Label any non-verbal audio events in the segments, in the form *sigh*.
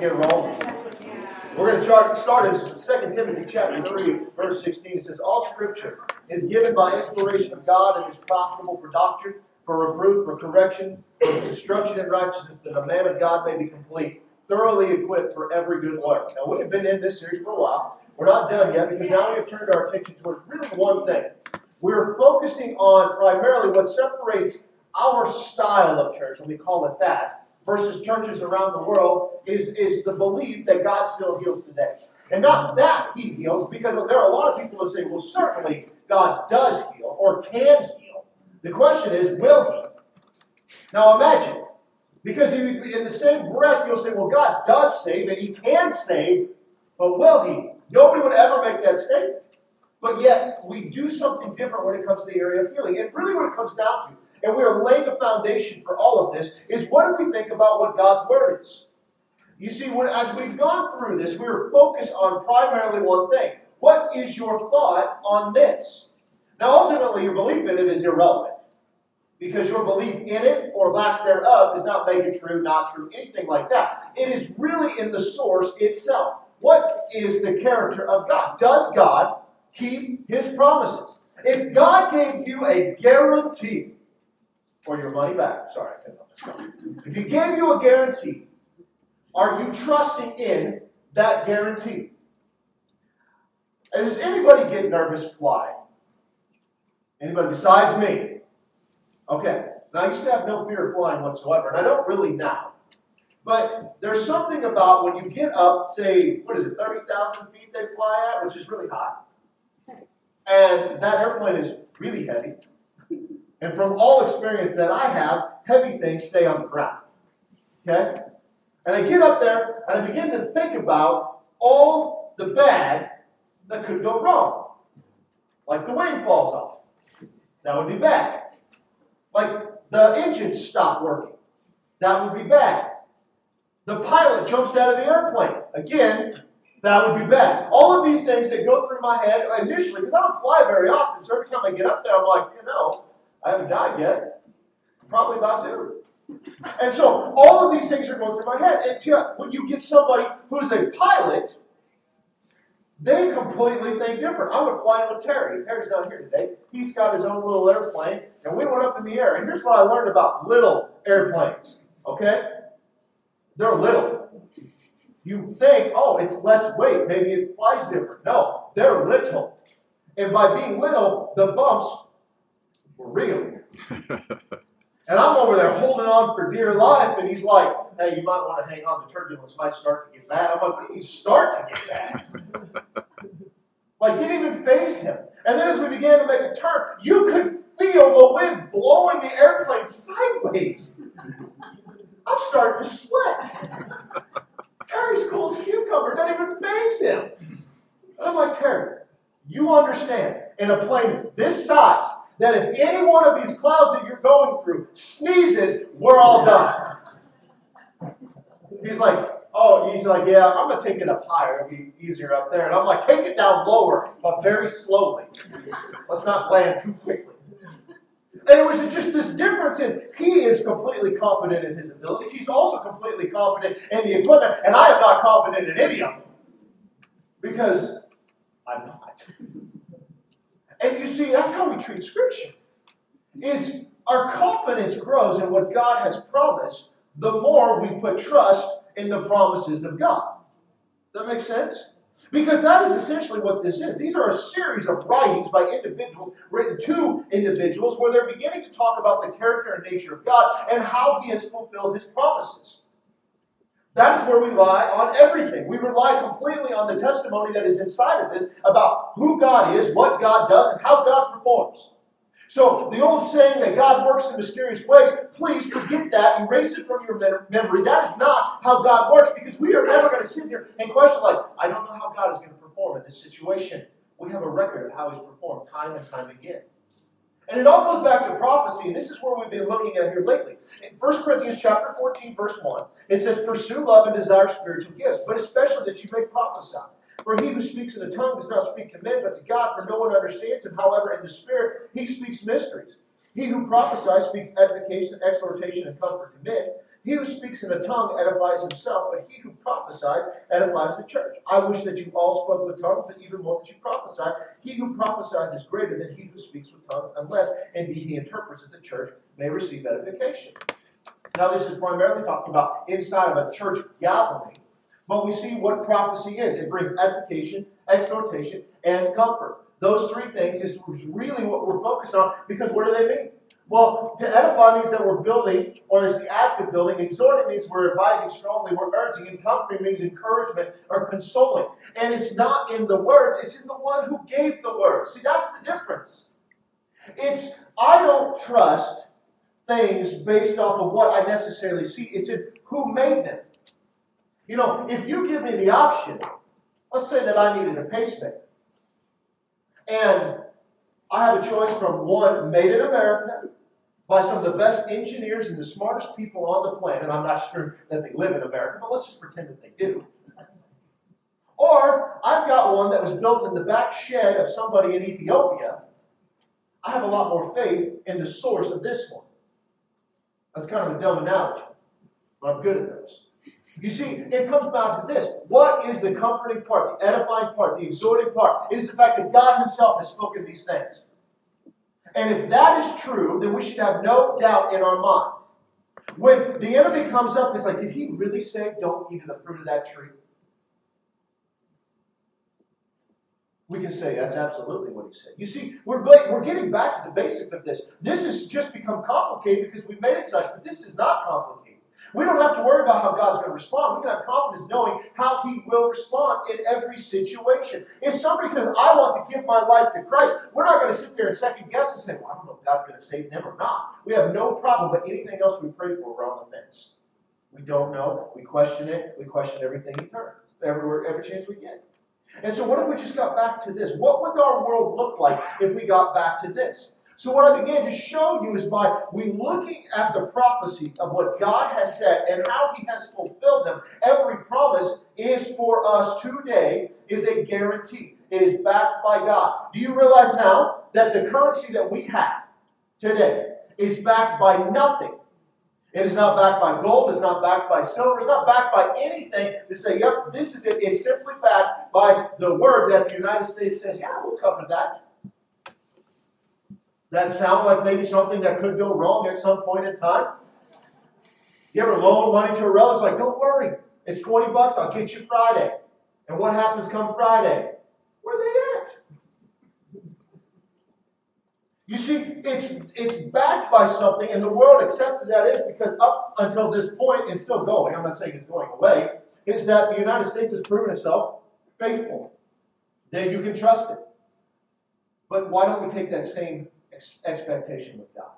Get rolling. We're going to start, start in 2 Timothy chapter 3, verse 16. It says, All scripture is given by inspiration of God and is profitable for doctrine, for reproof, for correction, for instruction in righteousness, that a man of God may be complete, thoroughly equipped for every good work. Now, we have been in this series for a while. We're not done yet because now we have turned our attention towards really one thing. We're focusing on primarily what separates our style of church, and we call it that, versus churches around the world is, is the belief that God still heals today. And not that He heals, because there are a lot of people who say, well, certainly God does heal or can heal. The question is, will He? Now imagine, because you, in the same breath, you'll say, well, God does save and He can save, but will He? Nobody would ever make that statement. But yet, we do something different when it comes to the area of healing. And really, what it comes down to and we are laying the foundation for all of this, is what do we think about what God's Word is? You see, when, as we've gone through this, we were focused on primarily one thing. What is your thought on this? Now, ultimately, your belief in it is irrelevant because your belief in it or lack thereof does not make it true, not true, anything like that. It is really in the source itself. What is the character of God? Does God keep his promises? If God gave you a guarantee for your money back. Sorry, If he gave you a guarantee, are you trusting in that guarantee? And does anybody get nervous flying? Anybody besides me? Okay. Now, I used to have no fear of flying whatsoever, and I don't really now. But there's something about when you get up, say, what is it, 30,000 feet they fly at, which is really high. And that airplane is really heavy. And from all experience that I have, heavy things stay on the ground. Okay? And I get up there and I begin to think about all the bad that could go wrong. Like the wing falls off. That would be bad. Like the engines stop working. That would be bad. The pilot jumps out of the airplane. Again, that would be bad. All of these things that go through my head initially, because I don't fly very often, so every time I get up there, I'm like, you know, I haven't died yet. Probably about to. And so all of these things are going through my head. And when you get somebody who's a pilot, they completely think different. I would fly with Terry. Terry's not here today. He's got his own little airplane, and we went up in the air. And here's what I learned about little airplanes. Okay? They're little. You think, oh, it's less weight. Maybe it flies different. No, they're little. And by being little, the bumps real. and I'm over there holding on for dear life, and he's like, hey, you might want to hang on. The turbulence might start to get bad. I'm like, what do you start to get bad? like, didn't even faze him. And then as we began to make a turn, you could feel the wind blowing the airplane sideways. I'm starting to sweat. Terry's cool as cucumber, doesn't even faze him. And I'm like, Terry, you understand, in a plane this size, that if any one of these clouds that you're going through sneezes, we're all done. He's like, oh, he's like, yeah, I'm going to take it up higher. It'll be easier up there. And I'm like, take it down lower, but very slowly. Let's not land too quickly. And it was just this difference in he is completely confident in his abilities. He's also completely confident in the equipment, and I am not confident in any of them because I'm not. And you see, that's how we treat Scripture. Is our confidence grows in what God has promised, the more we put trust in the promises of God. Does that make sense? Because that is essentially what this is. These are a series of writings by individuals, written to individuals, where they're beginning to talk about the character and nature of God and how He has fulfilled His promises. That is where we rely on everything. We rely completely on the testimony that is inside of this about who God is, what God does, and how God performs. So, the old saying that God works in mysterious ways, please forget that. Erase it from your memory. That is not how God works because we are never going to sit here and question, like, I don't know how God is going to perform in this situation. We have a record of how He's performed time and time again. And it all goes back to prophecy, and this is where we've been looking at here lately. In 1 Corinthians chapter 14, verse 1, it says, Pursue love and desire spiritual gifts, but especially that you may prophesy. For he who speaks in a tongue does not speak to men, but to God, for no one understands him. However, in the Spirit, he speaks mysteries. He who prophesies speaks edification, exhortation, and comfort to men. He who speaks in a tongue edifies himself, but he who prophesies edifies the church. I wish that you all spoke with tongues, but even more that you prophesy. He who prophesies is greater than he who speaks with tongues, unless indeed he interprets as the church may receive edification. Now, this is primarily talking about inside of a church gathering, but we see what prophecy is. It brings edification, exhortation, and comfort. Those three things is really what we're focused on because what do they mean? Well, to edify means that we're building, or it's the act of building. Exhorting means we're advising strongly, we're urging, and comforting means encouragement or consoling. And it's not in the words, it's in the one who gave the words. See, that's the difference. It's, I don't trust things based off of what I necessarily see, it's in who made them. You know, if you give me the option, let's say that I needed a pacemaker, and I have a choice from one made in America by some of the best engineers and the smartest people on the planet. I'm not sure that they live in America, but let's just pretend that they do. Or I've got one that was built in the back shed of somebody in Ethiopia. I have a lot more faith in the source of this one. That's kind of a dumb analogy, but I'm good at those. You see, it comes back to this. What is the comforting part, the edifying part, the exhorting part? It is the fact that God Himself has spoken these things. And if that is true, then we should have no doubt in our mind. When the enemy comes up, it's like, did he really say, don't eat of the fruit of that tree? We can say that's absolutely what he said. You see, we're, we're getting back to the basics of this. This has just become complicated because we've made it such, but this is not complicated. We don't have to worry about how God's going to respond. We can have confidence knowing how He will respond in every situation. If somebody says, I want to give my life to Christ, we're not going to sit there and second guess and say, Well, I don't know if God's going to save them or not. We have no problem, but anything else we pray for, we're on the fence. We don't know. We question it. We question everything He turns, everywhere, every chance we get. And so, what if we just got back to this? What would our world look like if we got back to this? So, what I began to show you is by we looking at the prophecy of what God has said and how He has fulfilled them. Every promise is for us today is a guarantee. It is backed by God. Do you realize now that the currency that we have today is backed by nothing? It is not backed by gold, it's not backed by silver, it's not backed by anything to say, yep, this is it. It's simply backed by the word that the United States says, yeah, we'll cover that. That sound like maybe something that could go wrong at some point in time? You ever loan money to a relative? It's like, don't worry. It's 20 bucks. I'll get you Friday. And what happens come Friday? Where are they at? You see, it's it's backed by something, and the world accepts that is because up until this point, it's still going. I'm not saying it's going away. Is that the United States has proven itself faithful, that you can trust it. But why don't we take that same expectation with God.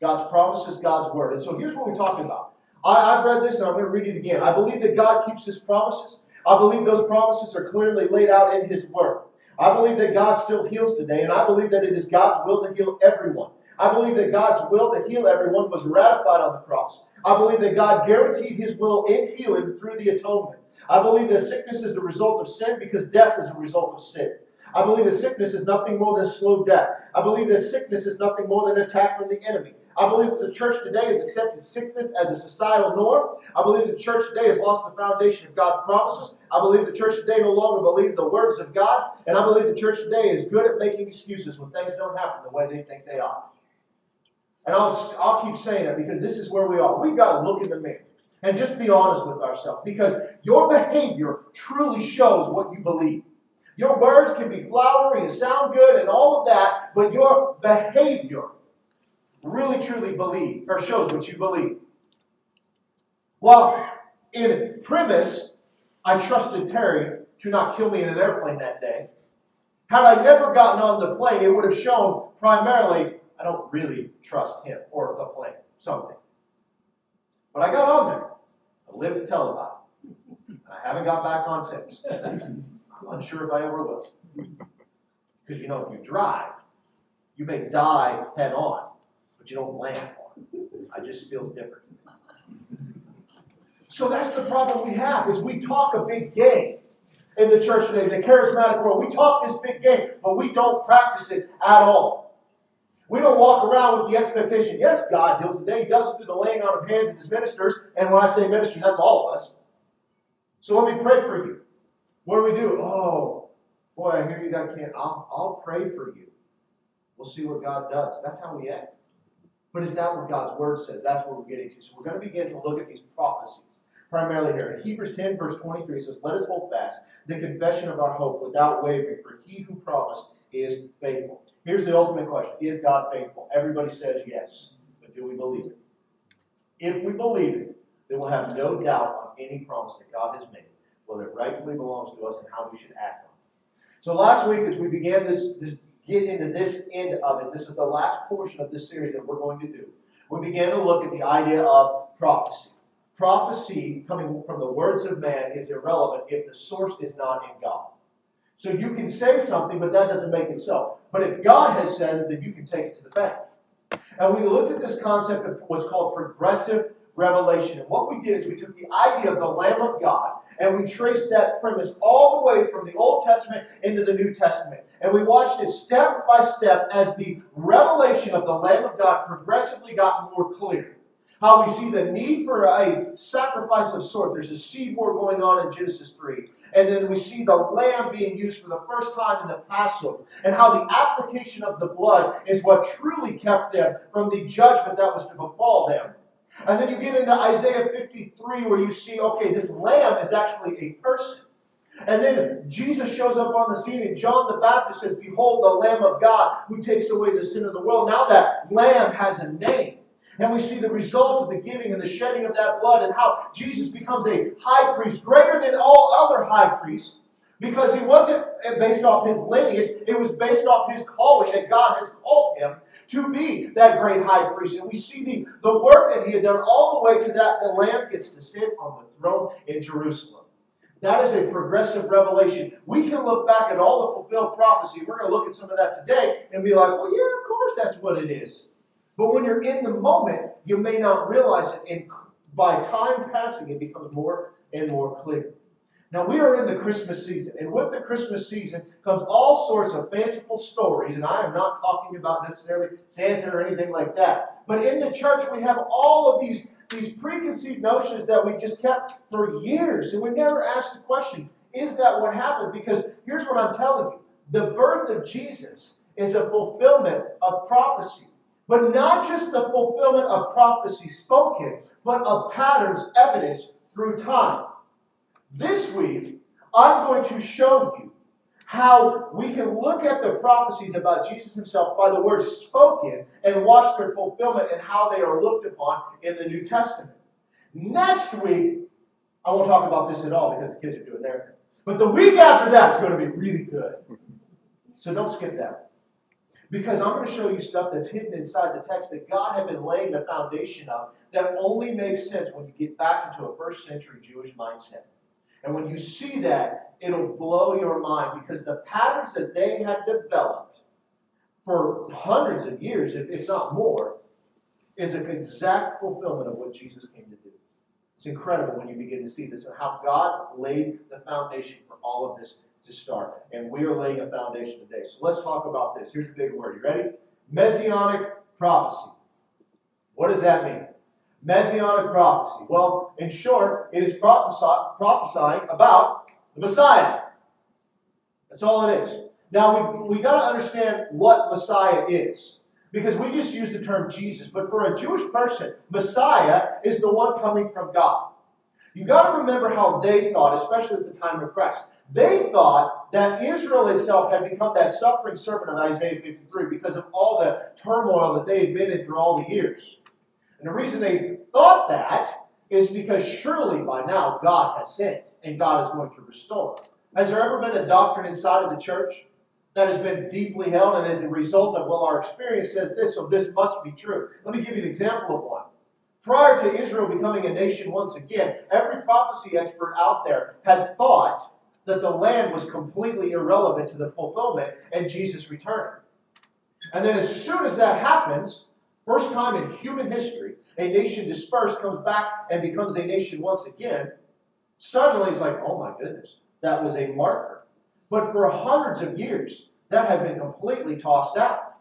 God's promises, God's word. And so here's what we're talking about. I, have read this and I'm going to read it again. I believe that God keeps his promises. I believe those promises are clearly laid out in his word. I believe that God still heals today, and I believe that it is God's will to heal everyone. I believe that God's will to heal everyone was ratified on the cross. I believe that God guaranteed his will in healing through the atonement. I believe that sickness is the result of sin because death is a result of sin. I believe that sickness is nothing more than slow death. I believe that sickness is nothing more than an attack from the enemy. I believe that the church today has accepted sickness as a societal norm. I believe the church today has lost the foundation of God's promises. I believe the church today no longer believes the words of God. And I believe the church today is good at making excuses when things don't happen the way they think they are. And I'll, I'll keep saying it because this is where we are. We've got to look in the mirror and just be honest with ourselves because your behavior truly shows what you believe. Your words can be flowery and sound good and all of that, but your behavior really truly believe or shows what you believe. Well, in premise, I trusted Terry to not kill me in an airplane that day. Had I never gotten on the plane, it would have shown primarily I don't really trust him or the plane, something. But I got on there. I lived to tell about it. I haven't got back on since. *laughs* I'm unsure if I ever will. Because you know, if you drive, you may die head on, but you don't land on. I just feels different. So that's the problem we have is we talk a big game in the church today, the charismatic world. We talk this big game, but we don't practice it at all. We don't walk around with the expectation, yes, God heals the day. He does it through the laying on of hands of his ministers. And when I say ministers, that's all of us. So let me pray for you. What do we do? Oh, boy, I hear you got can't. I'll, I'll pray for you. We'll see what God does. That's how we act. But is that what God's word says? That's what we're getting to. So we're going to begin to look at these prophecies primarily here. In Hebrews 10, verse 23 says, Let us hold fast the confession of our hope without wavering, for he who promised is faithful. Here's the ultimate question Is God faithful? Everybody says yes. But do we believe it? If we believe it, then we'll have no doubt on any promise that God has made, whether it rightfully belongs to us and how we should act on it. So last week, as we began this, this get into this end of it, this is the last portion of this series that we're going to do. We began to look at the idea of prophecy. Prophecy coming from the words of man is irrelevant if the source is not in God. So you can say something, but that doesn't make it so. But if God has said it, then you can take it to the bank. And we looked at this concept of what's called progressive revelation. And what we did is we took the idea of the Lamb of God and we traced that premise all the way from the Old Testament into the New Testament. And we watched it step by step as the revelation of the Lamb of God progressively got more clear. How we see the need for a sacrifice of sort. There's a seed war going on in Genesis 3. And then we see the lamb being used for the first time in the Passover. And how the application of the blood is what truly kept them from the judgment that was to befall them. And then you get into Isaiah 53 where you see, okay, this lamb is actually a person. And then Jesus shows up on the scene, and John the Baptist says, Behold, the Lamb of God who takes away the sin of the world. Now that lamb has a name. And we see the result of the giving and the shedding of that blood, and how Jesus becomes a high priest, greater than all other high priests, because he wasn't uh, based off his lineage, it was based off his calling that God has called him to be that great high priest. And we see the, the work that he had done all the way to that the Lamb gets to sit on the throne in Jerusalem. That is a progressive revelation. We can look back at all the fulfilled prophecy. We're going to look at some of that today and be like, well, yeah, of course that's what it is. But when you're in the moment, you may not realize it. And by time passing, it becomes more and more clear. Now, we are in the Christmas season, and with the Christmas season comes all sorts of fanciful stories, and I am not talking about necessarily Santa or anything like that. But in the church, we have all of these, these preconceived notions that we just kept for years, and we never asked the question, is that what happened? Because here's what I'm telling you the birth of Jesus is a fulfillment of prophecy. But not just the fulfillment of prophecy spoken, but of patterns evidenced through time. This week, I'm going to show you how we can look at the prophecies about Jesus himself by the words spoken and watch their fulfillment and how they are looked upon in the New Testament. Next week, I won't talk about this at all because the kids are doing their thing. But the week after that is going to be really good. So don't skip that. Because I'm going to show you stuff that's hidden inside the text that God had been laying the foundation of that only makes sense when you get back into a first century Jewish mindset. And when you see that, it'll blow your mind because the patterns that they had developed for hundreds of years, if, if not more, is an exact fulfillment of what Jesus came to do. It's incredible when you begin to see this and how God laid the foundation for all of this to start. And we are laying a foundation today. So let's talk about this. Here's a big word. You ready? Messianic prophecy. What does that mean? Messianic prophecy. Well, in short, it is prophesy- prophesying about the Messiah. That's all it is. Now, we, we got to understand what Messiah is. Because we just use the term Jesus. But for a Jewish person, Messiah is the one coming from God. You got to remember how they thought, especially at the time of Christ. They thought that Israel itself had become that suffering servant of Isaiah 53 because of all the turmoil that they had been in through all the years. And the reason they thought that is because surely by now God has sent and God is going to restore. Has there ever been a doctrine inside of the church that has been deeply held and as a result of, well, our experience says this, so this must be true? Let me give you an example of one. Prior to Israel becoming a nation once again, every prophecy expert out there had thought that the land was completely irrelevant to the fulfillment and Jesus returning. And then as soon as that happens, First time in human history, a nation dispersed comes back and becomes a nation once again. Suddenly it's like, oh my goodness, that was a marker. But for hundreds of years, that had been completely tossed out.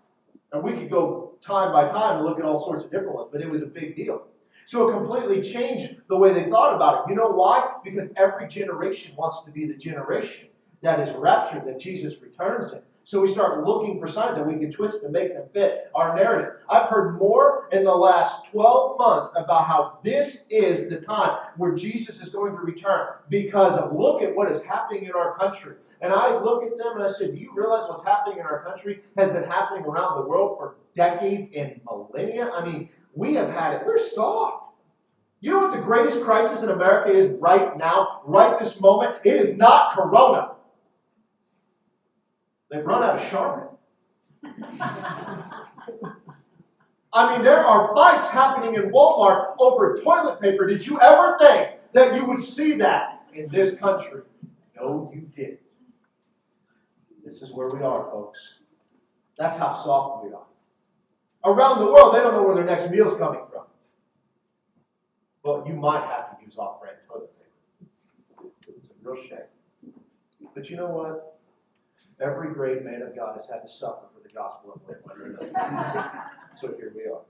And we could go time by time and look at all sorts of different ones, but it was a big deal. So it completely changed the way they thought about it. You know why? Because every generation wants to be the generation that is raptured, that Jesus returns in. So we start looking for signs that we can twist and make them fit our narrative. I've heard more in the last 12 months about how this is the time where Jesus is going to return because of look at what is happening in our country. And I look at them and I said, Do you realize what's happening in our country has been happening around the world for decades and millennia? I mean, we have had it. We're soft. You know what the greatest crisis in America is right now, right this moment? It is not Corona. They've run out of Charmin. *laughs* I mean, there are fights happening in Walmart over toilet paper. Did you ever think that you would see that in this country? No, you didn't. This is where we are, folks. That's how soft we are. Around the world, they don't know where their next meal's coming from. But you might have to use off brand toilet paper. It's a real shame. But you know what? Every great man of God has had to suffer for the gospel of one *laughs* So here we are.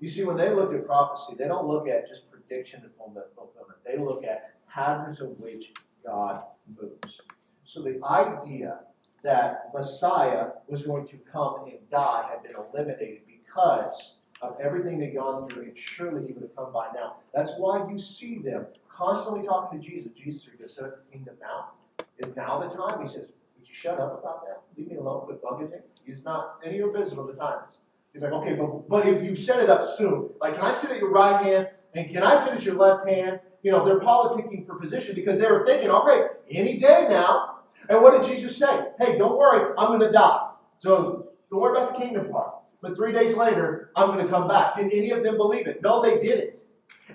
You see, when they look at prophecy, they don't look at just prediction and fulfillment. They look at patterns of which God moves. So the idea that Messiah was going to come and die had been eliminated because of everything they'd gone through, and surely he would have come by now. That's why you see them constantly talking to Jesus. Jesus, are you going to set up the kingdom now? Is now the time? He says, shut up about that. Leave me alone with budgeting. He's not any of your business of the times. He's like, okay, but, but if you set it up soon, like, can I sit at your right hand and can I sit at your left hand? You know, they're politicking for position because they were thinking, all right, any day now. And what did Jesus say? Hey, don't worry, I'm going to die. So don't worry about the kingdom part. But three days later, I'm going to come back. Did any of them believe it? No, they didn't.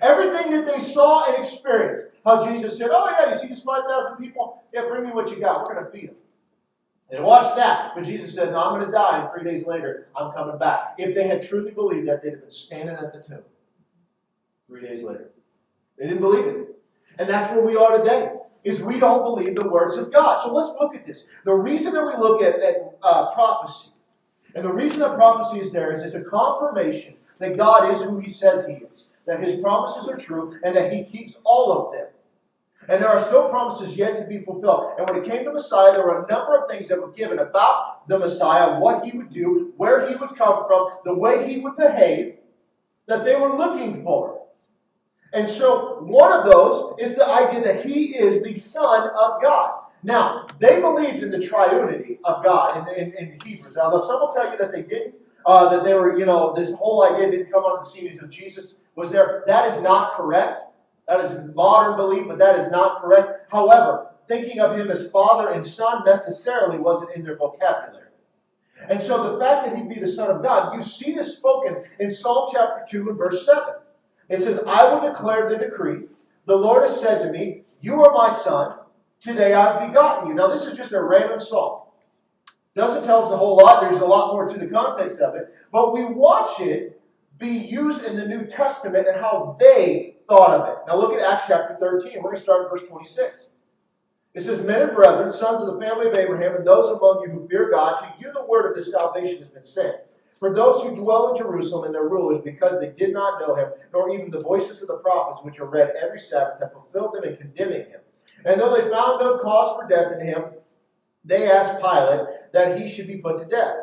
Everything that they saw and experienced, how Jesus said, Oh, yeah, you see these 5,000 people? Yeah, bring me what you got. We're going to feed them. And watch that. But Jesus said, No, I'm going to die, and three days later, I'm coming back. If they had truly believed that, they'd have been standing at the tomb three days later. They didn't believe it. And that's where we are today, is we don't believe the words of God. So let's look at this. The reason that we look at, at uh, prophecy, and the reason that prophecy is there is it's a confirmation that God is who he says he is, that his promises are true, and that he keeps all of them. And there are still promises yet to be fulfilled. And when it came to Messiah, there were a number of things that were given about the Messiah, what he would do, where he would come from, the way he would behave, that they were looking for. And so one of those is the idea that he is the Son of God. Now, they believed in the triunity of God in, in, in Hebrews. Now, some will tell you that they didn't, uh, that they were, you know, this whole idea didn't come on the scene until Jesus was there. That is not correct. That is modern belief, but that is not correct. However, thinking of him as father and son necessarily wasn't in their vocabulary. And so the fact that he'd be the Son of God, you see this spoken in Psalm chapter 2 and verse 7. It says, I will declare the decree. The Lord has said to me, You are my son. Today I've begotten you. Now, this is just a random psalm. Doesn't tell us a whole lot. There's a lot more to the context of it. But we watch it be used in the New Testament and how they thought of it. Now look at Acts chapter 13. We're going to start at verse 26. It says, Men and brethren, sons of the family of Abraham, and those among you who fear God, to you the word of this salvation has been sent. For those who dwell in Jerusalem and their rulers, because they did not know him, nor even the voices of the prophets, which are read every Sabbath, have fulfilled them in condemning him. And though they found no cause for death in him, they asked Pilate that he should be put to death.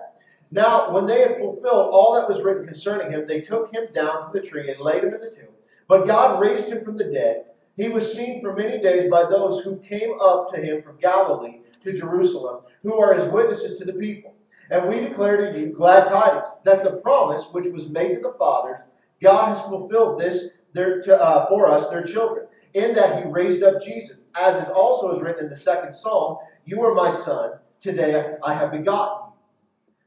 Now, when they had fulfilled all that was written concerning him, they took him down from the tree and laid him in the tomb. But God raised him from the dead. He was seen for many days by those who came up to him from Galilee to Jerusalem, who are his witnesses to the people. And we declare to you glad tidings that the promise which was made to the fathers, God has fulfilled this their, to, uh, for us, their children, in that he raised up Jesus. As it also is written in the second psalm, You are my son, today I have begotten.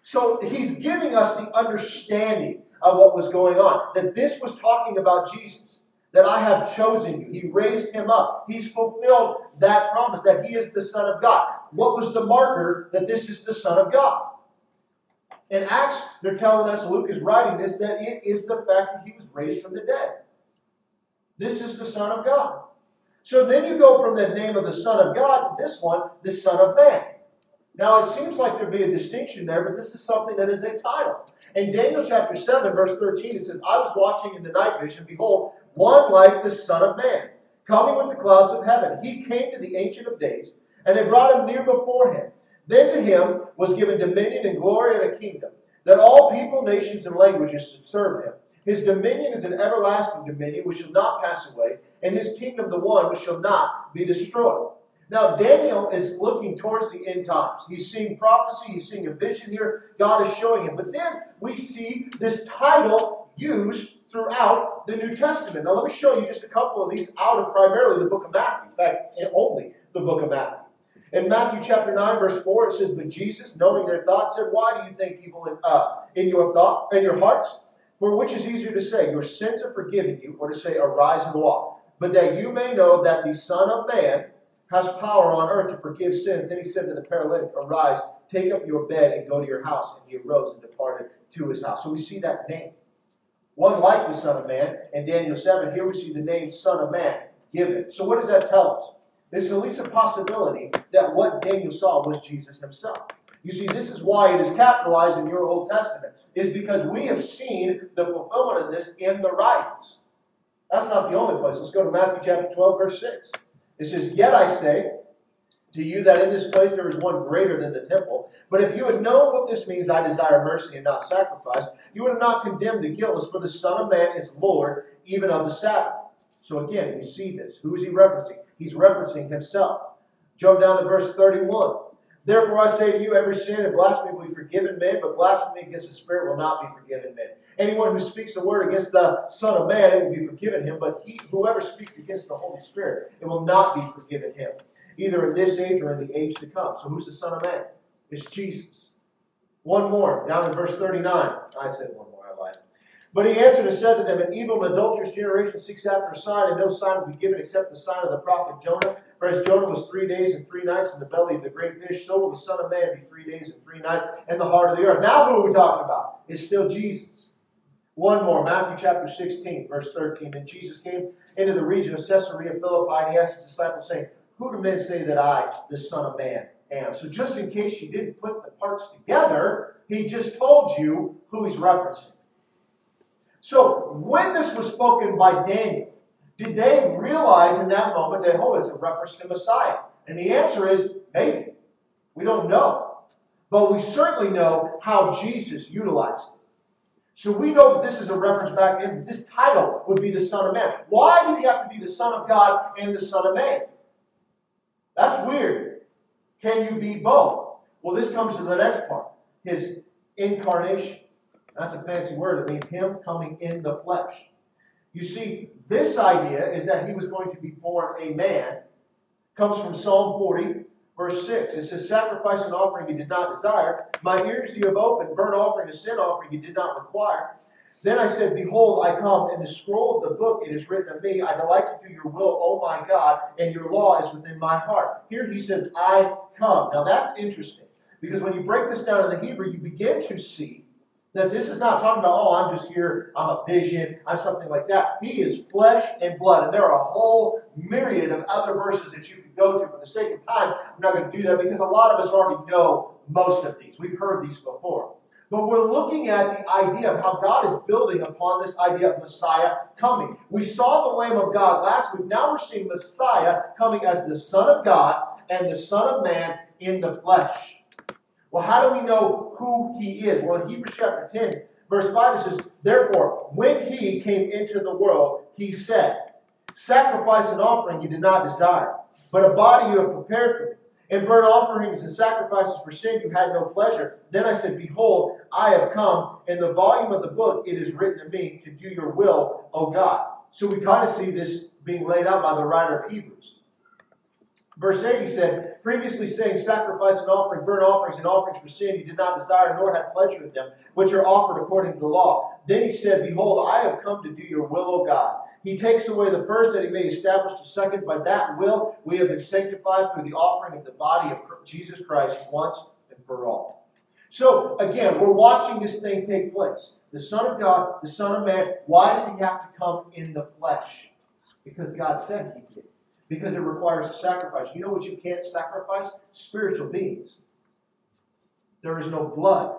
So he's giving us the understanding of what was going on, that this was talking about Jesus that I have chosen you. He raised him up. He's fulfilled that promise that he is the Son of God. What was the marker that this is the Son of God? In Acts, they're telling us, Luke is writing this, that it is the fact that he was raised from the dead. This is the Son of God. So then you go from the name of the Son of God to this one, the Son of Man. Now, it seems like there'd be a distinction there, but this is something that is a title. In Daniel chapter 7, verse 13, it says, I was watching in the night vision, behold, one like the Son of Man, coming with the clouds of heaven. He came to the Ancient of Days, and they brought him near before him. Then to him was given dominion and glory and a kingdom, that all people, nations, and languages should serve him. His dominion is an everlasting dominion which shall not pass away, and his kingdom the one which shall not be destroyed. Now, Daniel is looking towards the end times. He's seeing prophecy, he's seeing a vision here. God is showing him. But then we see this title used throughout the New Testament. Now, let me show you just a couple of these out of primarily the book of Matthew. In fact, only the book of Matthew. In Matthew chapter 9, verse 4, it says, But Jesus, knowing their thoughts, said, Why do you think evil in, uh, in your thought in your hearts? For which is easier to say, Your sins are forgiven you, or to say, Arise and walk. But that you may know that the Son of Man has power on earth to forgive sins. Then he said to the paralytic, Arise, take up your bed, and go to your house. And he arose and departed to his house. So we see that name. One like the Son of Man. In Daniel 7, here we see the name Son of Man given. So what does that tell us? There's at least a possibility that what Daniel saw was Jesus himself. You see, this is why it is capitalized in your Old Testament, is because we have seen the fulfillment of this in the writings. That's not the only place. Let's go to Matthew chapter 12, verse 6. It says, Yet I say to you that in this place there is one greater than the temple. But if you had known what this means, I desire mercy and not sacrifice, you would have not condemned the guiltless, for the Son of Man is Lord even of the Sabbath. So again, we see this. Who is he referencing? He's referencing himself. Jump down to verse 31. Therefore I say to you, every sin and blasphemy will be forgiven men, but blasphemy against the Spirit will not be forgiven men. Anyone who speaks a word against the Son of Man, it will be forgiven him, but he, whoever speaks against the Holy Spirit, it will not be forgiven him, either in this age or in the age to come. So who's the Son of Man? It's Jesus. One more, down in verse 39. I said one more, I lied. But he answered and said to them, An evil and adulterous generation seeks after a sign, and no sign will be given except the sign of the prophet Jonah. For as Jonah was three days and three nights in the belly of the great fish, so will the Son of Man be three days and three nights in the heart of the earth. Now, who are we talking about? It's still Jesus. One more, Matthew chapter 16, verse 13. And Jesus came into the region of Caesarea Philippi, and he asked his disciples, saying, Who do men say that I, the Son of Man, am? So, just in case you didn't put the parts together, he just told you who he's referencing. So, when this was spoken by Daniel, did they realize in that moment that, oh, it's a reference to Messiah? And the answer is maybe. We don't know. But we certainly know how Jesus utilized it. So we know that this is a reference back in this title would be the Son of Man. Why did he have to be the Son of God and the Son of Man? That's weird. Can you be both? Well, this comes to the next part his incarnation. That's a fancy word. It means him coming in the flesh. You see, this idea is that he was going to be born a man, comes from Psalm 40, verse 6. It says, Sacrifice and offering you did not desire. My ears you have opened. Burnt offering and sin offering you did not require. Then I said, Behold, I come. In the scroll of the book it is written of me, I delight to do your will, O my God, and your law is within my heart. Here he says, I come. Now that's interesting, because when you break this down in the Hebrew, you begin to see that this is not talking about, oh, I'm just here, I'm a vision, I'm something like that. He is flesh and blood. And there are a whole myriad of other verses that you could go to. For the sake of time, I'm not going to do that because a lot of us already know most of these. We've heard these before. But we're looking at the idea of how God is building upon this idea of Messiah coming. We saw the Lamb of God last week. Now we're seeing Messiah coming as the Son of God and the Son of Man in the flesh. Well, how do we know who he is? Well, in Hebrews chapter 10, verse 5, it says, Therefore, when he came into the world, he said, Sacrifice and offering you did not desire, but a body you have prepared for me. In burnt offerings and sacrifices for sin you had no pleasure. Then I said, Behold, I have come. In the volume of the book it is written to me to do your will, O God. So we kind of see this being laid out by the writer of Hebrews. Verse 8, he said, previously saying, Sacrifice and offering, burnt offerings, and offerings for sin you did not desire, nor had pleasure in them, which are offered according to the law. Then he said, Behold, I have come to do your will, O God. He takes away the first that he may establish the second. By that will we have been sanctified through the offering of the body of Jesus Christ once and for all. So, again, we're watching this thing take place. The Son of God, the Son of Man, why did he have to come in the flesh? Because God said he did because it requires a sacrifice. You know what you can't sacrifice? Spiritual beings. there is no blood.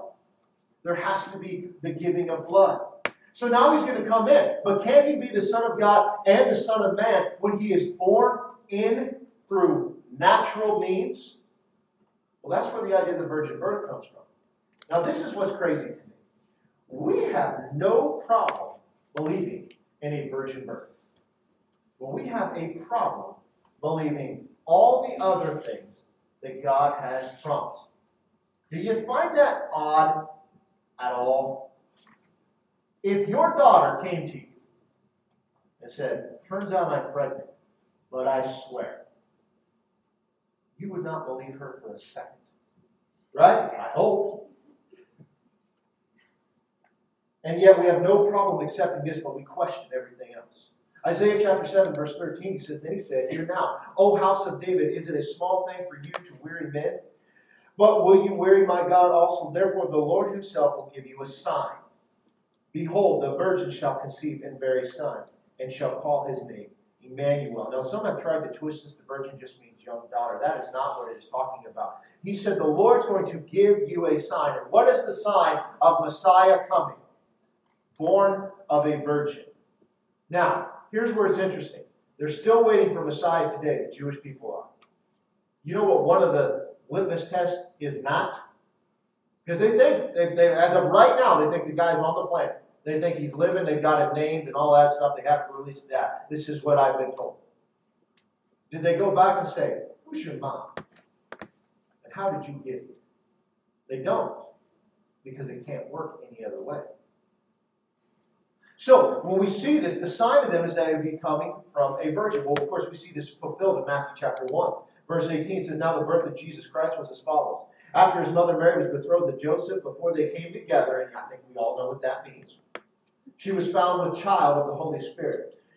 There has to be the giving of blood. So now he's going to come in. But can he be the Son of God and the Son of Man when he is born in through natural means? Well, that's where the idea of the virgin birth comes from. Now, this is what's crazy to me. We have no problem believing in a virgin birth. But we have a problem believing all the other things that God has promised. Do you find that odd at all? If your daughter came to you and said, Turns out I'm pregnant, but I swear, you would not believe her for a second. Right? I hope. And yet we have no problem accepting this, but we question everything else. Isaiah chapter 7, verse 13, he said, Then he said, Hear now, O house of David, is it a small thing for you to weary men? But will you weary my God also? Therefore, the Lord himself will give you a sign. Behold, the virgin shall conceive and bear a son, and shall call his name Emmanuel. Now, some have tried to twist this. The virgin just means young daughter. That is not what it is talking about. He said, The Lord's going to give you a sign. And what is the sign of Messiah coming? Born of a virgin. Now, here's where it's interesting. They're still waiting for Messiah today, the Jewish people are. You know what one of the litmus tests is not? Because they think, they, they, as of right now, they think the guy's on the planet. They think he's living, they've got it named and all that stuff. They haven't released that. This is what I've been told. Did they go back and say, Who's your mom? And how did you get here? They don't, because it can't work any other way. So, when we see this, the sign of them is that it would be coming from a virgin. Well, of course, we see this fulfilled in Matthew chapter 1. Verse 18 says, Now the birth of Jesus Christ was as follows. After his mother Mary was betrothed to Joseph, before they came together, and I think we all know what that means, she was found with child of the Holy Spirit.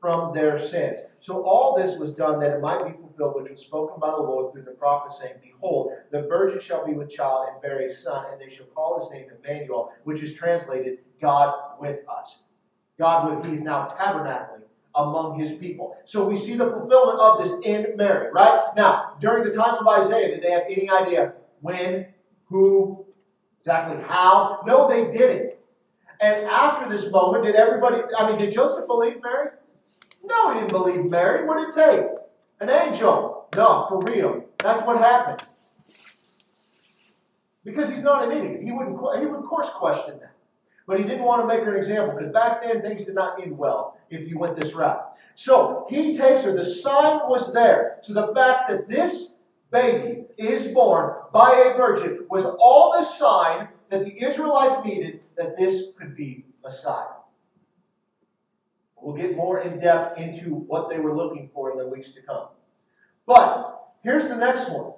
from their sins. So all this was done that it might be fulfilled, which was spoken by the Lord through the prophet, saying, Behold, the virgin shall be with child and bear a son, and they shall call his name Emmanuel, which is translated God with us. God with, he's now tabernacling among his people. So we see the fulfillment of this in Mary, right? Now, during the time of Isaiah, did they have any idea when, who, exactly how? No, they didn't. And after this moment, did everybody, I mean, did Joseph believe Mary? No, he didn't believe Mary. What did it take? An angel. No, for real. That's what happened. Because he's not an idiot. He wouldn't, he would, of course, question that. But he didn't want to make her an example because back then things did not end well if you went this route. So he takes her. The sign was there. So the fact that this baby is born by a virgin was all the sign that the Israelites needed that this could be Messiah. We'll get more in depth into what they were looking for in the weeks to come. But here's the next one.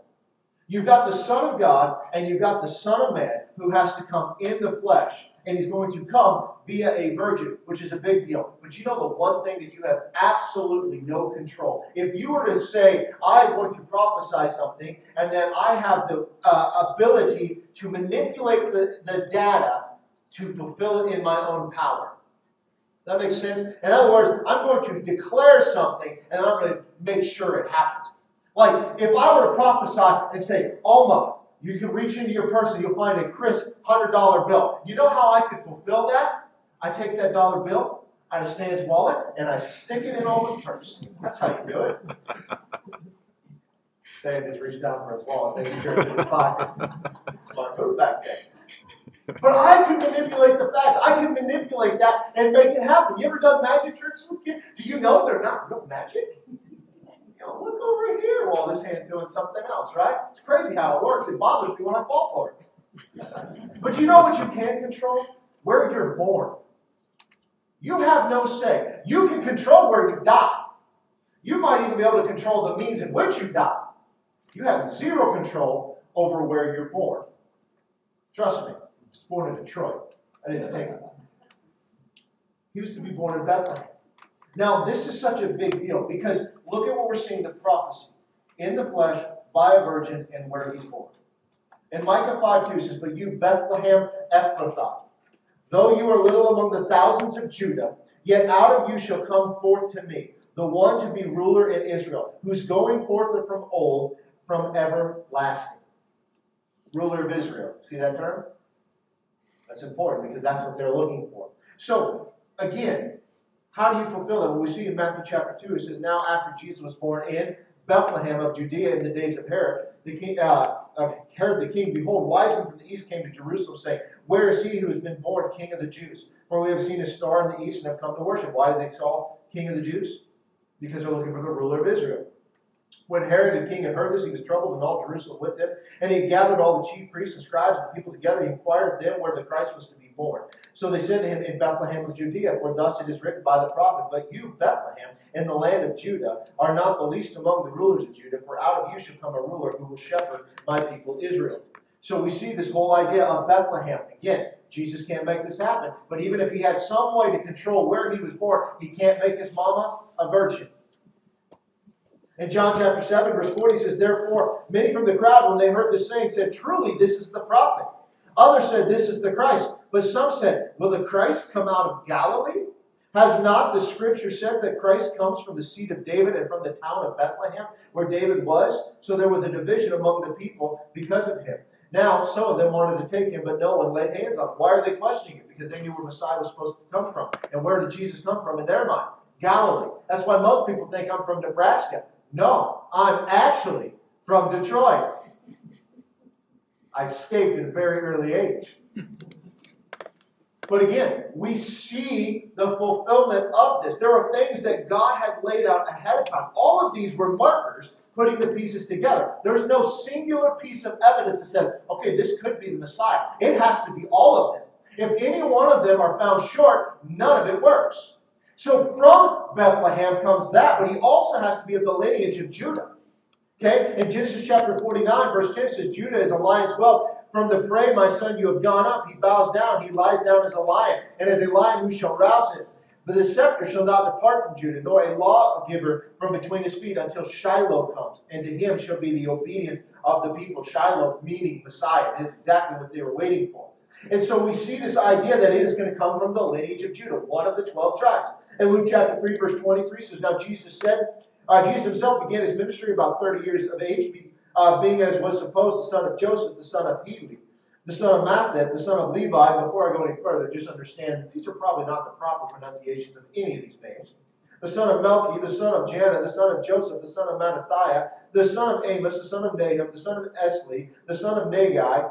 You've got the Son of God and you've got the Son of Man who has to come in the flesh. And he's going to come via a virgin, which is a big deal. But you know the one thing that you have absolutely no control. If you were to say, I'm going to prophesy something, and then I have the uh, ability to manipulate the, the data to fulfill it in my own power. That makes sense? In other words, I'm going to declare something and I'm going to make sure it happens. Like if I were to prophesy and say, Alma, you can reach into your purse and you'll find a crisp $100 bill. You know how I could fulfill that? I take that dollar bill out of Stan's wallet and I stick it in Alma's purse. That's how you do it. *laughs* Stan just reached down for his wallet, making sure it's five. It's my back there. But I can manipulate the facts. I can manipulate that and make it happen. You ever done magic tricks with kids? Do you know they're not real magic? You know, look over here while this hand's doing something else, right? It's crazy how it works. It bothers me when I fall for it. But you know what you can control? Where you're born. You have no say. You can control where you die. You might even be able to control the means in which you die. You have zero control over where you're born. Trust me was born in Detroit. I didn't think of that. He was to be born in Bethlehem. Now, this is such a big deal because look at what we're seeing the prophecy in the flesh by a virgin and where he's born. And Micah 5 2 says, But you, Bethlehem Ephrathah, though you are little among the thousands of Judah, yet out of you shall come forth to me the one to be ruler in Israel, whose going forth from old, from everlasting. Ruler of Israel. See that term? That's important because that's what they're looking for. So, again, how do you fulfill that? Well, we see in Matthew chapter 2, it says, Now after Jesus was born in Bethlehem of Judea in the days of Herod, the king, uh, of Herod the king, behold, wise men from the east came to Jerusalem, saying, Where is he who has been born king of the Jews? For we have seen a star in the east and have come to worship. Why did they call king of the Jews? Because they're looking for the ruler of Israel. When Herod the king had heard this, he was troubled, and all Jerusalem with him. And he gathered all the chief priests and scribes and people together. He inquired of them where the Christ was to be born. So they said to him, In Bethlehem of Judea, for thus it is written by the prophet, But you, Bethlehem, in the land of Judah, are not the least among the rulers of Judah, for out of you shall come a ruler who will shepherd my people Israel. So we see this whole idea of Bethlehem. Again, Jesus can't make this happen. But even if he had some way to control where he was born, he can't make his mama a virgin. In John chapter 7, verse 40 says, Therefore, many from the crowd, when they heard this saying, said, Truly, this is the prophet. Others said, This is the Christ. But some said, Will the Christ come out of Galilee? Has not the scripture said that Christ comes from the seed of David and from the town of Bethlehem, where David was? So there was a division among the people because of him. Now, some of them wanted to take him, but no one laid hands on him. Why are they questioning it? Because they knew where Messiah was supposed to come from. And where did Jesus come from in their minds? Galilee. That's why most people think I'm from Nebraska. No, I'm actually from Detroit. I escaped at a very early age. But again, we see the fulfillment of this. There are things that God had laid out ahead of time. All of these were markers putting the pieces together. There's no singular piece of evidence that says, okay, this could be the Messiah. It has to be all of them. If any one of them are found short, none of it works. So from Bethlehem comes that, but he also has to be of the lineage of Judah. Okay? In Genesis chapter 49, verse 10 says, Judah is a lion's whelp. From the prey, my son, you have gone up. He bows down. He lies down as a lion. And as a lion, who shall rouse him? But the scepter shall not depart from Judah, nor a lawgiver from between his feet until Shiloh comes. And to him shall be the obedience of the people. Shiloh meaning Messiah. Is exactly what they were waiting for. And so we see this idea that it is going to come from the lineage of Judah, one of the 12 tribes. And Luke chapter 3, verse 23 says, Now Jesus said, uh, Jesus himself began his ministry about 30 years of age, uh, being as was supposed the son of Joseph, the son of Heli, the son of Matthat, the son of Levi. Before I go any further, just understand that these are probably not the proper pronunciations of any of these names. The son of Melchi, the son of Janna, the son of Joseph, the son of Mattathiah, the son of Amos, the son of Nahum, the son of Esli, the son of Naggai,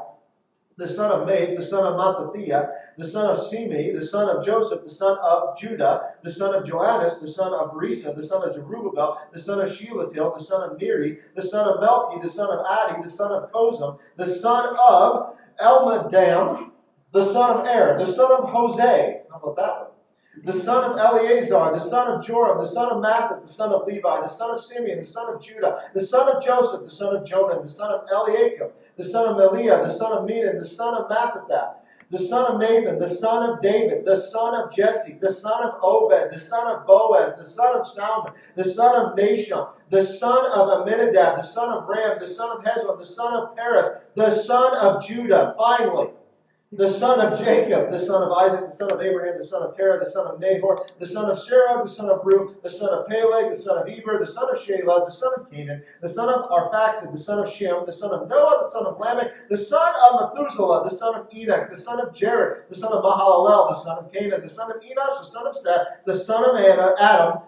the son of Maath, the son of Mattathiah, the son of Semei, the son of Joseph, the son of Judah, the son of Joannes, the son of Rhesa, the son of Zerubbabel, the son of Shealtiel, the son of Neri, the son of Melchi, the son of Addi, the son of Cosam, the son of Elmodam, the son of Er, the son of Hosea. How about that one? The son of Eleazar, the son of Joram, the son of Matthat, the son of Levi, the son of Simeon, the son of Judah, the son of Joseph, the son of Jonah, the son of Eliakim, the son of Melea, the son of Menan, the son of Mattatha, the son of Nathan, the son of David, the son of Jesse, the son of Obed, the son of Boaz, the son of Salmon, the son of Nahshon, the son of Amminadab, the son of Ram, the son of Hezron, the son of Perez, the son of Judah, finally the son of Jacob, the son of Isaac, the son of Abraham, the son of Terah, the son of Nahor, the son of Sarah, the son of Reu, the son of Peleg, the son of Eber, the son of Shelah, the son of Cainan, the son of Arphaxad, the son of Shem, the son of Noah, the son of Lamech, the son of Methuselah, the son of Enoch, the son of Jared, the son of Mahalalel, the son of Cainan, the son of Enosh, the son of Seth, the son of Anna, Adam,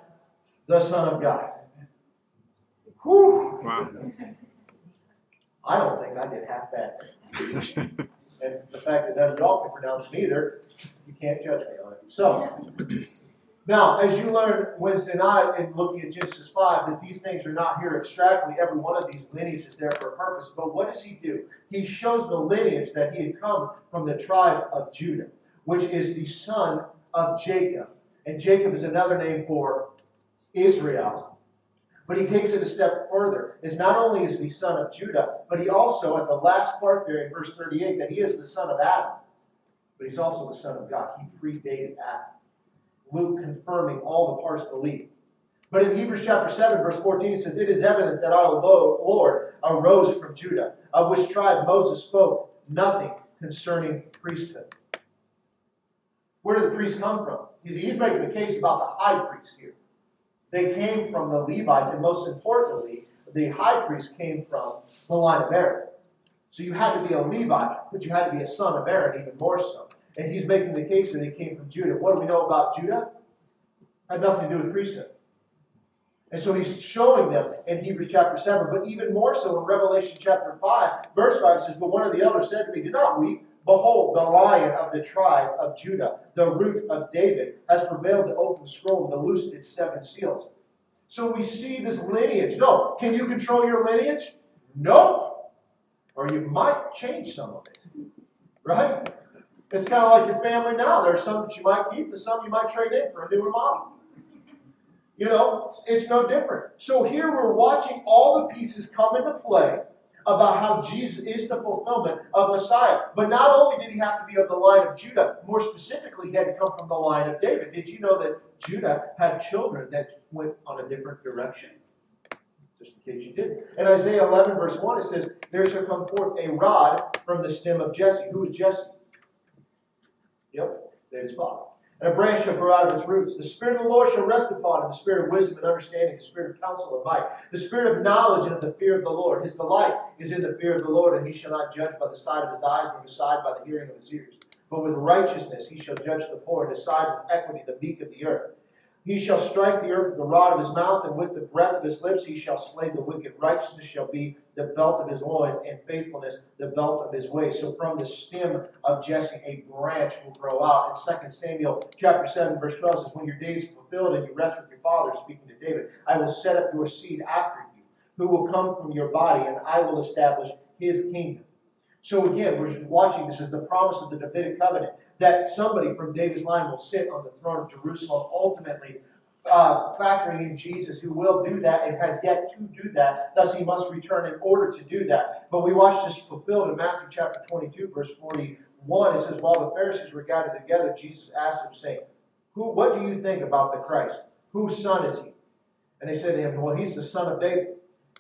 the son of God. Whew. Wow. I don't think I did half that. And the fact that none of y'all can pronounce them either, you can't judge me on it. So, now, as you learned Wednesday night in looking at Genesis 5, that these things are not here abstractly. Every one of these lineages is there for a purpose. But what does he do? He shows the lineage that he had come from the tribe of Judah, which is the son of Jacob. And Jacob is another name for Israel. But he takes it a step further. Is not only is he son of Judah, but he also, at the last part there in verse 38, that he is the son of Adam. But he's also the son of God. He predated Adam. Luke confirming all the parts believed. But in Hebrews chapter 7, verse 14, it says, It is evident that our Lord arose from Judah, of which tribe Moses spoke nothing concerning priesthood. Where did the priests come from? He's, he's making a case about the high priest here. They came from the Levites, and most importantly, the high priest came from the line of Aaron. So you had to be a Levite, but you had to be a son of Aaron even more so. And he's making the case that they came from Judah. What do we know about Judah? Had nothing to do with priesthood. And so he's showing them in Hebrews chapter 7, but even more so in Revelation chapter 5, verse 5 says, But one of the elders said to me, Do not weep. Behold, the lion of the tribe of Judah, the root of David, has prevailed to open the scroll and to loose its seven seals. So we see this lineage. No, can you control your lineage? Nope. Or you might change some of it. Right? It's kind of like your family now. There are some that you might keep, and some you might trade in for a newer model. You know, it's no different. So here we're watching all the pieces come into play about how Jesus is the fulfillment of Messiah. But not only did he have to be of the line of Judah, more specifically, he had to come from the line of David. Did you know that Judah had children that went on a different direction? Just in case you didn't. In Isaiah 11, verse 1, it says, There shall come forth a rod from the stem of Jesse. Who is Jesse? Yep, David's father. And a branch shall grow out of its roots. The Spirit of the Lord shall rest upon him, the Spirit of wisdom and understanding, the Spirit of counsel and might, the Spirit of knowledge and of the fear of the Lord. His delight is in the fear of the Lord, and he shall not judge by the sight of his eyes, nor decide by the hearing of his ears. But with righteousness he shall judge the poor, and decide with equity the meek of the earth. He shall strike the earth with the rod of his mouth, and with the breath of his lips he shall slay the wicked. Righteousness shall be the belt of his loins, and faithfulness the belt of his waist. So from the stem of Jesse a branch will grow out. In 2 Samuel chapter 7, verse 12 says, When your days are fulfilled and you rest with your father, speaking to David, I will set up your seed after you, who will come from your body, and I will establish his kingdom. So again, we're watching this is the promise of the Davidic covenant that somebody from David's line will sit on the throne of Jerusalem, ultimately uh, factoring in Jesus, who will do that and has yet to do that. Thus, he must return in order to do that. But we watch this fulfilled in Matthew chapter 22, verse 41. It says, While the Pharisees were gathered together, Jesus asked them, saying, Who, What do you think about the Christ? Whose son is he? And they said to him, Well, he's the son of David.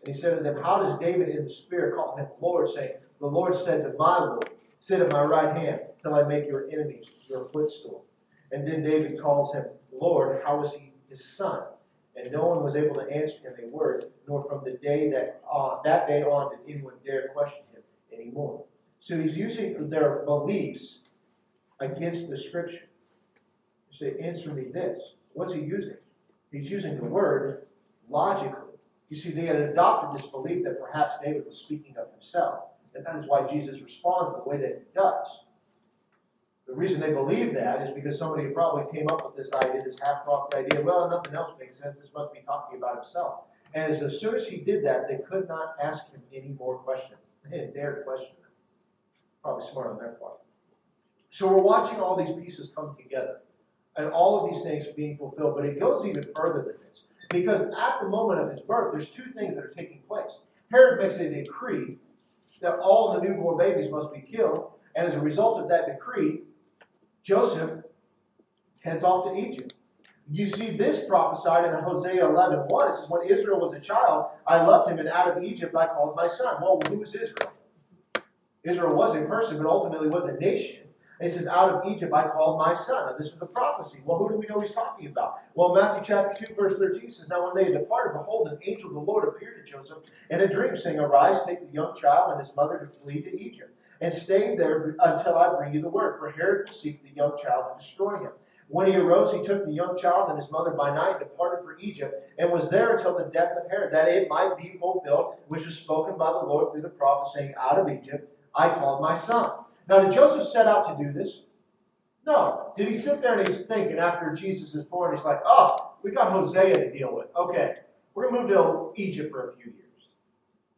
And he said to them, How does David in the Spirit call him Lord, saying, The Lord said to my Lord, Sit at my right hand till I make your enemies your footstool. And then David calls him Lord. How is he his son? And no one was able to answer him a word, nor from the day that uh, that day on did anyone dare question him anymore. So he's using their beliefs against the scripture. You say, answer me this. What's he using? He's using the word logically. You see, they had adopted this belief that perhaps David was speaking of himself. And that is why Jesus responds the way that he does. The reason they believe that is because somebody probably came up with this idea, this half-cocked idea. Well, nothing else makes sense. This must be talking about himself. And as, soon as he did that, they could not ask him any more questions. They didn't dare to question him. Probably smart on their part. So we're watching all these pieces come together, and all of these things being fulfilled. But it goes even further than this, because at the moment of his birth, there's two things that are taking place. Herod makes a decree that all the newborn babies must be killed, and as a result of that decree, Joseph heads off to Egypt. You see this prophesied in Hosea 11 1. It says, When Israel was a child, I loved him, and out of Egypt I called my son. Well, who is Israel? Israel was a person, but ultimately was a nation. And he says, Out of Egypt I called my son. Now, this was the prophecy. Well, who do we know he's talking about? Well, Matthew chapter 2, verse 13 says, Now when they had departed, behold, an angel of the Lord appeared to Joseph in a dream, saying, Arise, take the young child and his mother to flee to Egypt and stay there until I bring you the word. For Herod will seek the young child and destroy him. When he arose, he took the young child and his mother by night, departed for Egypt, and was there until the death of Herod, that it might be fulfilled, which was spoken by the Lord through the prophet, saying, Out of Egypt I called my son. Now, did Joseph set out to do this? No. Did he sit there and he's thinking after Jesus is born, he's like, oh, we got Hosea to deal with. Okay, we're going to move to Egypt for a few years.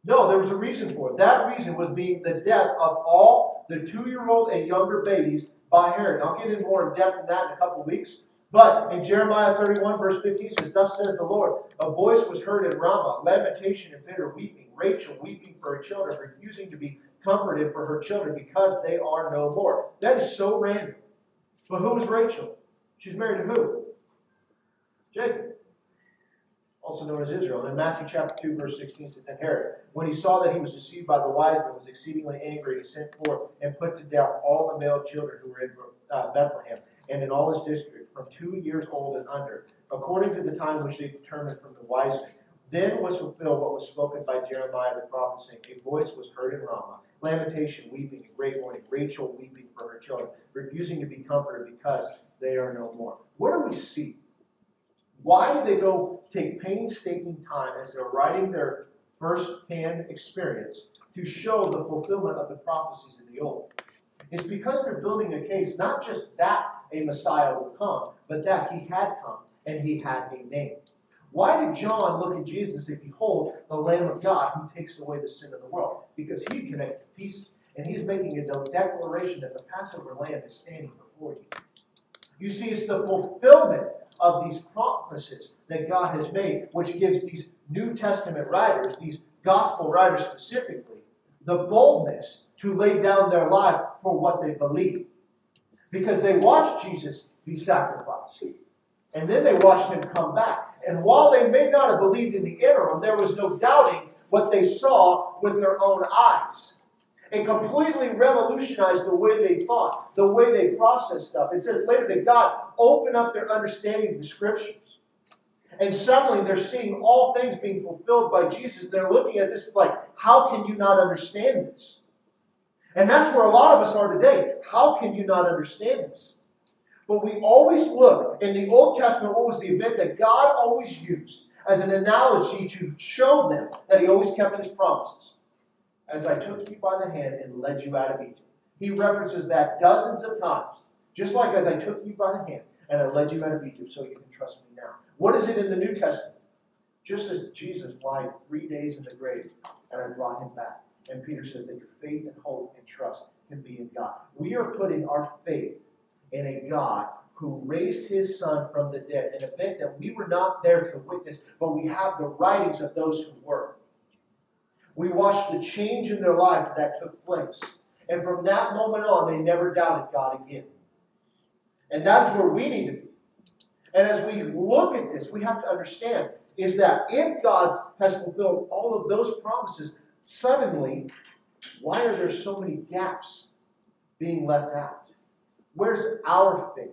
No, there was a reason for it. That reason was being the death of all the two year old and younger babies by Herod. I'll get in more in depth in that in a couple of weeks. But in Jeremiah 31, verse 15 says, Thus says the Lord, a voice was heard in Ramah, lamentation and bitter weeping, Rachel weeping for her children, refusing to be comforted for her children because they are no more. That is so random. But who is Rachel? She's married to who? Jacob, also known as Israel. And in Matthew chapter 2, verse 16 says, Then Herod, when he saw that he was deceived by the wise men, was exceedingly angry. He sent forth and put to death all the male children who were in uh, Bethlehem and in all his district, from two years old and under, according to the time which they determined from the wise men. Then was fulfilled what was spoken by Jeremiah the prophet, saying, A voice was heard in Ramah, lamentation, weeping, and great mourning, Rachel weeping for her children, refusing to be comforted because they are no more. What do we see? Why do they go take painstaking time as they're writing their first-hand experience to show the fulfillment of the prophecies in the Old? It's because they're building a case, not just that a Messiah would come, but that he had come and he had a name. Why did John look at Jesus and say, Behold, the Lamb of God who takes away the sin of the world? Because he connected pieces. And he's making a declaration that the Passover lamb is standing before you. You see, it's the fulfillment of these promises that God has made, which gives these New Testament writers, these gospel writers specifically, the boldness to lay down their life for what they believe. Because they watched Jesus be sacrificed. And then they watched him come back. And while they may not have believed in the interim, there was no doubting what they saw with their own eyes. It completely revolutionized the way they thought, the way they processed stuff. It says later that God opened up their understanding of the scriptures. And suddenly they're seeing all things being fulfilled by Jesus. They're looking at this like, how can you not understand this? And that's where a lot of us are today. How can you not understand this? But we always look in the Old Testament, what was the event that God always used as an analogy to show them that He always kept His promises? As I took you by the hand and led you out of Egypt. He references that dozens of times. Just like as I took you by the hand and I led you out of Egypt, so you can trust me now. What is it in the New Testament? Just as Jesus lied three days in the grave and I brought him back. And Peter says that your faith and hope and trust can be in God. We are putting our faith in a God who raised his son from the dead, an event that we were not there to witness, but we have the writings of those who were. We watched the change in their life that took place. And from that moment on, they never doubted God again. And that's where we need to be. And as we look at this, we have to understand is that if God has fulfilled all of those promises, suddenly, why are there so many gaps being left out? Where's our faith?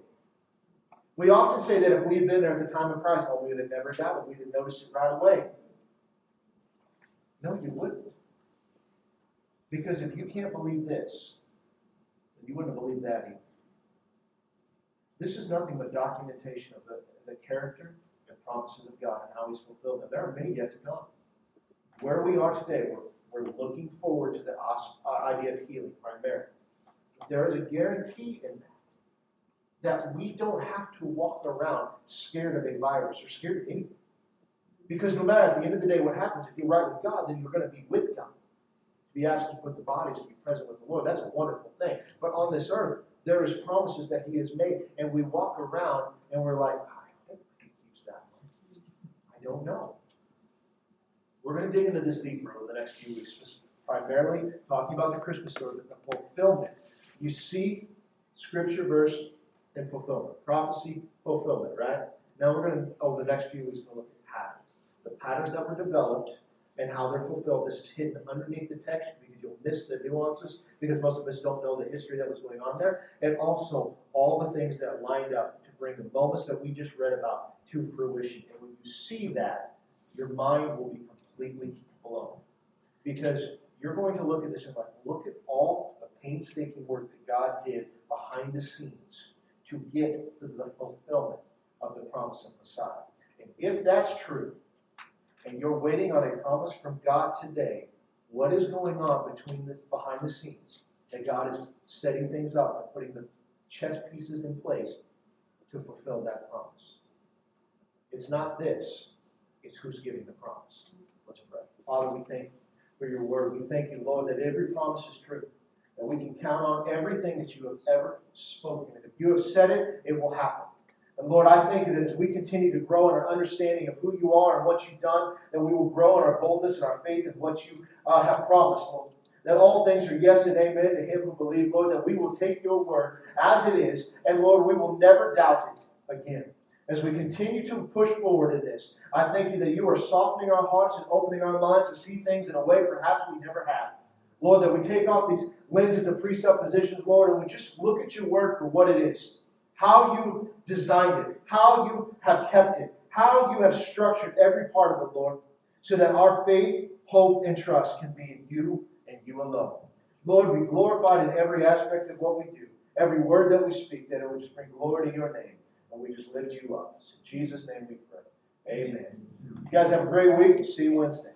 We often say that if we had been there at the time of Christ, well, we would have never doubted. We'd have noticed it right away. No, you wouldn't. Because if you can't believe this, then you wouldn't have believed that either. This is nothing but documentation of the, the character and promises of God and how He's fulfilled them. There are many yet to come. Where we are today, we're, we're looking forward to the uh, idea of healing primarily. There is a guarantee in that that we don't have to walk around scared of a virus or scared of anything. Because no matter at the end of the day what happens, if you're right with God, then you're going to be with God. To be absent with the body, to be present with the Lord. That's a wonderful thing. But on this earth, there is promises that He has made, and we walk around and we're like, I hope He keeps that one. I don't know. We're going to dig into this deeper over the next few weeks, primarily talking about the Christmas story, the fulfillment. You see Scripture verse and fulfillment. Prophecy, fulfillment, right? Now we're going to, over the next few weeks, we're going to look at patterns. The patterns that were developed and how they're fulfilled. This is hidden underneath the text because you'll miss the nuances because most of us don't know the history that was going on there. And also all the things that lined up to bring the moments that we just read about to fruition. And when you see that, your mind will be completely blown. Because you're going to look at this and like, look at all the painstaking work that God did behind the scenes to get to the fulfillment of the promise of Messiah. And if that's true, and you're waiting on a promise from God today, what is going on between the behind the scenes that God is setting things up and putting the chess pieces in place to fulfill that promise? It's not this, it's who's giving the promise. Let's pray. Father, we thank you for your word. We thank you, Lord, that every promise is true that we can count on everything that you have ever spoken. And if you have said it, it will happen. And Lord, I think that as we continue to grow in our understanding of who you are and what you've done, that we will grow in our boldness and our faith in what you uh, have promised, Lord. That all things are yes and amen to him who believes, Lord, that we will take your word as it is, and Lord, we will never doubt it again. as we continue to push forward in this. I thank you that you are softening our hearts and opening our minds to see things in a way perhaps we never have. Lord, that we take off these lenses of presuppositions, Lord, and we just look at your word for what it is. How you designed it, how you have kept it, how you have structured every part of it, Lord, so that our faith, hope, and trust can be in you and you alone. Lord, be glorified in every aspect of what we do, every word that we speak, that it would just bring glory to your name. And we just lift you up. In Jesus' name we pray. Amen. You guys have a great week. See you Wednesday.